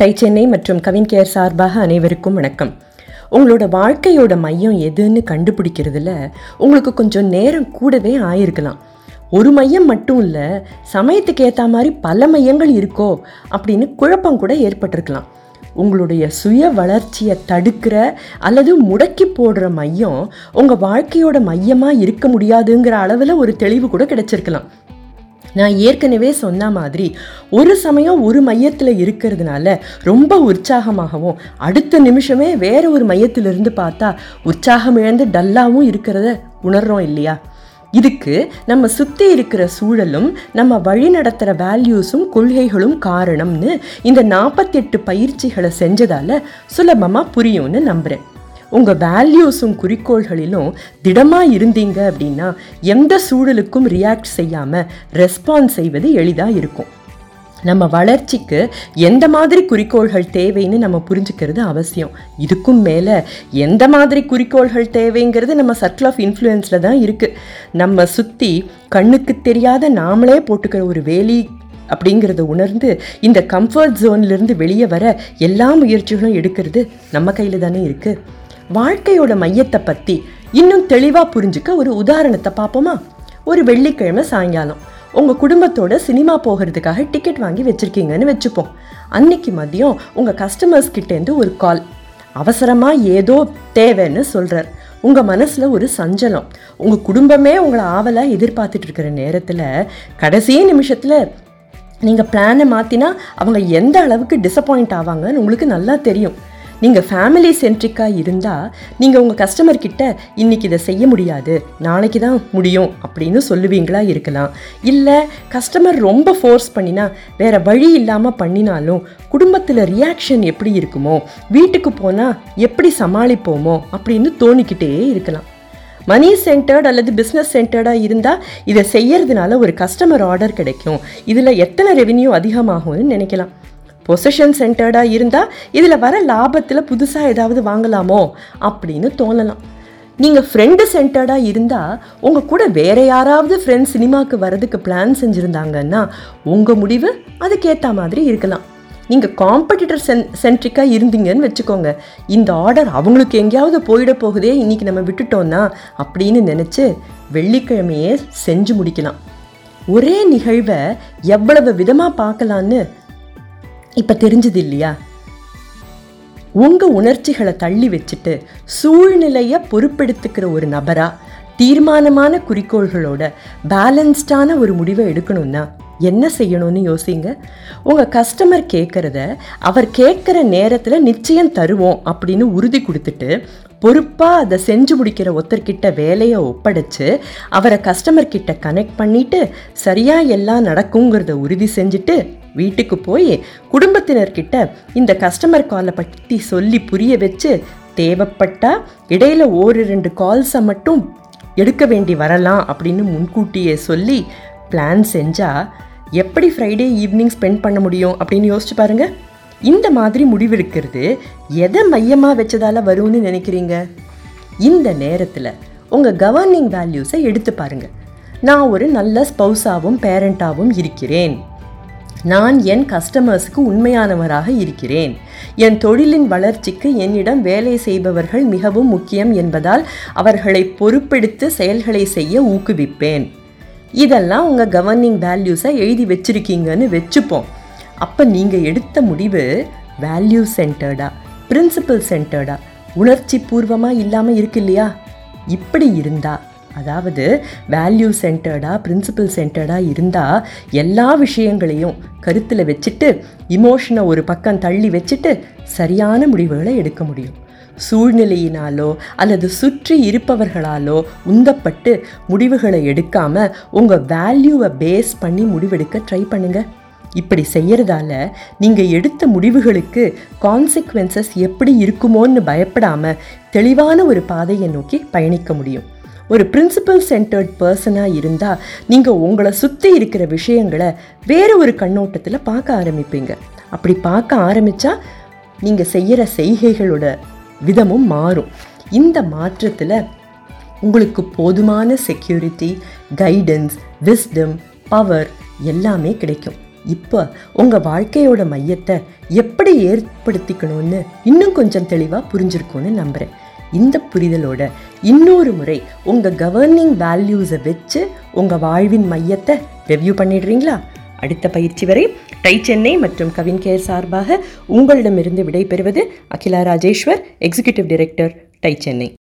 Tie Chennai மற்றும் Kavin care சார்பாக அனைவருக்கும் வணக்கம். உங்களோட வாழ்க்கையோட மையம் எதுன்னு கண்டுபிடிக்கிறதுல உங்களுக்கு கொஞ்சம் நேரம் கூடவே ஆயிருக்கலாம். ஒரு மையம் மட்டும் இல்லை சமயத்துக்கு ஏற்ற மாதிரி பல மையங்கள் இருக்கோ அப்படின்னு குழப்பம் கூட ஏற்பட்டிருக்கலாம். உங்களுடைய சுய வளர்ச்சியை தடுக்கிற அல்லது முடக்கி போடுற மையம் உங்கள் வாழ்க்கையோட மையமாக இருக்க முடியாதுங்கிற அளவில் ஒரு தெளிவு கூட கிடைச்சிருக்கலாம். நான் ஏற்கனவே சொன்ன மாதிரி ஒரு சமயம் ஒரு மையத்தில் இருக்கிறதுனால ரொம்ப உற்சாகமாகவும் அடுத்த நிமிஷமே வேற ஒரு மையத்திலிருந்து பார்த்தா உற்சாகம் இழந்து டல்லாகவும் இருக்கிறத உணர்றோம் இல்லையா? இதுக்கு நம்ம சுற்றி இருக்கிற சூழலும் நம்ம வழி நடத்துகிற வேல்யூஸும் கொள்கைகளும் காரணம்னு இந்த நாற்பத்தெட்டு பயிற்சிகளை செஞ்சதால சுலபமாக புரியும்னு நம்புகிறேன் உங்கள் வேல்யூஸும் குறிக்கோள்களிலும் திடமாக இருந்தீங்க அப்படின்னா எந்த சூழலுக்கும் ரியாக்ட் செய்யாமல் ரெஸ்பான்ஸ் செய்வது எளிதாக இருக்கும். நம்ம வளர்ச்சிக்கு எந்த மாதிரி குறிக்கோள்கள் தேவைன்னு நம்ம புரிஞ்சுக்கிறது அவசியம். இதுக்கும் மேலே எந்த மாதிரி குறிக்கோள்கள் தேவைங்கிறது நம்ம சர்க்கிள் ஆஃப் இன்ஃப்ளூயன்ஸில் தான் இருக்குது நம்ம சுற்றி கண்ணுக்கு தெரியாத நாமளே போட்டுக்கிற ஒரு வேலி அப்படிங்கிறத உணர்ந்து இந்த கம்ஃபர்ட் ஜோன்லேருந்து வெளியே வர எல்லா முயற்சிகளும் எடுக்கிறது நம்ம கையில் தானே இருக்குது வாழ்க்கையோட மையத்தை பற்றி இன்னும் தெளிவாக புரிஞ்சுக்க ஒரு உதாரணத்தை பார்ப்போமா? ஒரு வெள்ளிக்கிழமை சாயங்காலம். உங்கள் குடும்பத்தோட சினிமா போகிறதுக்காக டிக்கெட் வாங்கி வச்சுருக்கீங்கன்னு வச்சுப்போம். அன்னைக்கு மதியம் உங்கள் கஸ்டமர்ஸ் கிட்டேருந்து ஒரு கால் அவசரமாக ஏதோ தேவைன்னு சொல்கிறார் உங்கள் மனசில் ஒரு சஞ்சலம். உங்கள் குடும்பமே உங்களை ஆவலாக எதிர்பார்த்துட்டு இருக்கிற நேரத்தில் கடைசி நிமிஷத்தில் நீங்கள் பிளானை மாற்றினா அவங்க எந்த அளவுக்கு டிசப்பாயிண்ட் ஆவாங்கன்னு உங்களுக்கு நல்லா தெரியும். நீங்கள் ஃபேமிலி சென்ட்ரிக்காக இருந்தால் நீங்கள் உங்கள் கஸ்டமர் கிட்ட இன்றைக்கி இதை செய்ய முடியாது நாளைக்கு தான் முடியும் அப்படின்னு சொல்லுவீங்களா இருக்கலாம். இல்லை கஸ்டமர் ரொம்ப ஃபோர்ஸ் பண்ணினா வேறு வழி இல்லாமல் பண்ணினாலும் குடும்பத்தில் ரியாக்ஷன் எப்படி இருக்குமோ வீட்டுக்கு போனால் எப்படி சமாளிப்போமோ அப்படின்னு தோணிக்கிட்டே இருக்கலாம். மணி சென்டர்ட் அல்லது பிஸ்னஸ் சென்டர்டாக இருந்தால் இதை செய்யறதுனால ஒரு கஸ்டமர் ஆர்டர் கிடைக்கும். இதில் எத்தனை ரெவென்யூ அதிகமாகும்னு நினைக்கலாம். பொசிஷன் சென்டர்டாக இருந்தால் இதில் வர லாபத்தில் புதுசாக ஏதாவது வாங்கலாமோ அப்படின்னு தோணலாம். நீங்கள் ஃப்ரெண்டு சென்டர்டாக இருந்தால் உங்கள் கூட வேறு யாராவது ஃப்ரெண்ட்ஸ் சினிமாவுக்கு வரதுக்கு பிளான் செஞ்சுருந்தாங்கன்னா உங்கள் முடிவு அதுக்கேற்ற மாதிரி இருக்கலாம். நீங்கள் காம்படிட்டர் சென் சென்ட்ரிக்காக இருந்தீங்கன்னு வச்சுக்கோங்க. இந்த ஆர்டர் அவங்களுக்கு எங்கேயாவது போயிட போகுதே இன்றைக்கி நம்ம விட்டுட்டோன்னா அப்படின்னு நினச்சி வெள்ளிக்கிழமையே செஞ்சு முடிக்கலாம். ஒரே நிகழ்வை எவ்வளவு விதமாக பார்க்கலான்னு இப்போ தெரிஞ்சது இல்லையா? உங்கள் உணர்ச்சிகளை தள்ளி வச்சுட்டு சூழ்நிலையை பொறுப்பெடுத்துக்கிற ஒரு நபராக தீர்மானமான குறிக்கோள்களோட பேலன்ஸ்டான ஒரு முடிவை எடுக்கணும்னா என்ன செய்யணும்னு யோசிங்க. உங்கள் கஸ்டமர் கேட்குறத அவர் கேட்குற நேரத்தில் நிச்சயம் தருவோம் அப்படின்னு உறுதி கொடுத்துட்டு பொறுப்பாக அதை செஞ்சு முடிக்கிற ஒருத்தர்கிட்ட வேலையை ஒப்படைச்சு அவரை கஸ்டமர் கிட்ட கனெக்ட் பண்ணிவிட்டு சரியாக எல்லாம் நடக்குங்கிறத உறுதி செஞ்சுட்டு வீட்டுக்கு போய் குடும்பத்தினர்கிட்ட இந்த கஸ்டமர் காலை பற்றி சொல்லி புரிய வச்சு தேவைப்பட்டால் இடையில ஓரு ரெண்டு கால்ஸை மட்டும் எடுக்க வேண்டி வரலாம் அப்படின்னு முன்கூட்டியே சொல்லி பிளான் செஞ்சால் எப்படி ஃப்ரைடே ஈவினிங் ஸ்பெண்ட் பண்ண முடியும் அப்படின்னு யோசிச்சு பாருங்கள் இந்த மாதிரி முடிவெடுக்கிறது எதை மையமாக வச்சதால் வரும்னு நினைக்கிறீங்க? இந்த நேரத்தில் உங்கள் கவர்னிங் வேல்யூஸை எடுத்து பாருங்க. நான் ஒரு நல்ல ஸ்பௌஸாகவும் பேரண்ட்டாகவும் இருக்கிறேன். நான் என் கஸ்டமர்ஸுக்கு உண்மையானவராக இருக்கிறேன். என் தொழிலின் வளர்ச்சிக்கு என்னிடம் வேலை செய்பவர்கள் மிகவும் முக்கியம் என்பதால் அவர்களை பொறுப்பெடுத்து செயல்களை செய்ய ஊக்குவிப்பேன். இதெல்லாம் உங்கள் கவர்னிங் வேல்யூஸை எழுதி வச்சிருக்கீங்கன்னு வச்சுப்போம். அப்போ நீங்கள் எடுத்த முடிவு வேல்யூ சென்டர்டா பிரின்சிபல் சென்டர்டா உணர்ச்சி பூர்வமாக இல்லாமல் இருக்கு இல்லையா? இப்படி இருந்தா அதாவது வேல்யூ சென்டர்டாக பிரின்சிபல் சென்டர்டாக இருந்தால் எல்லா விஷயங்களையும் கருத்தில் வச்சுட்டு இமோஷனை ஒரு பக்கம் தள்ளி வச்சுட்டு சரியான முடிவுகளை எடுக்க முடியும். சூழ்நிலையினாலோ அல்லது சுற்றி இருப்பவர்களாலோ உந்தப்பட்டு முடிவுகளை எடுக்காமல் உங்கள் வேல்யூவை பேஸ் பண்ணி முடிவெடுக்க ட்ரை பண்ணுங்கள் இப்படி செய்யறதால நீங்கள் எடுத்த முடிவுகளுக்கு கான்சிக்வன்சஸ் எப்படி இருக்குமோன்னு பயப்படாமல் தெளிவான ஒரு பாதையை நோக்கி பயணிக்க முடியும். ஒரு பிரின்சிபல் சென்டர்ட் பர்சனாக இருந்தால் நீங்கள் உங்களை சுற்றி இருக்கிற விஷயங்களை வேறு ஒரு கண்ணோட்டத்தில் பார்க்க ஆரம்பிப்பீங்க. அப்படி பார்க்க ஆரம்பித்தா நீங்கள் செய்கிற செய்கைகளோட விதமும் மாறும். இந்த மாற்றத்தில் உங்களுக்கு போதுமான செக்யூரிட்டி கைடன்ஸ் விஸ்டம் பவர் எல்லாமே கிடைக்கும். இப்போ உங்கள் வாழ்க்கையோட மையத்தை எப்படி ஏற்படுத்திக்கணும்னு இன்னும் கொஞ்சம் தெளிவாக புரிஞ்சிருக்கும்னு நம்புகிறேன் இந்த புரிதலோட இன்னொரு முறை உங்கள் கவர்னிங் வேல்யூஸை வச்சு உங்கள் வாழ்வின் மையத்தை ரெவ்யூ பண்ணிடுறீங்களா? அடுத்த பயிற்சி வரை டை சென்னை மற்றும் கவின் கேர் சார்பாக உங்களிடமிருந்து விடைபெறுவது Akila Rajeshwar executive director tie Chennai.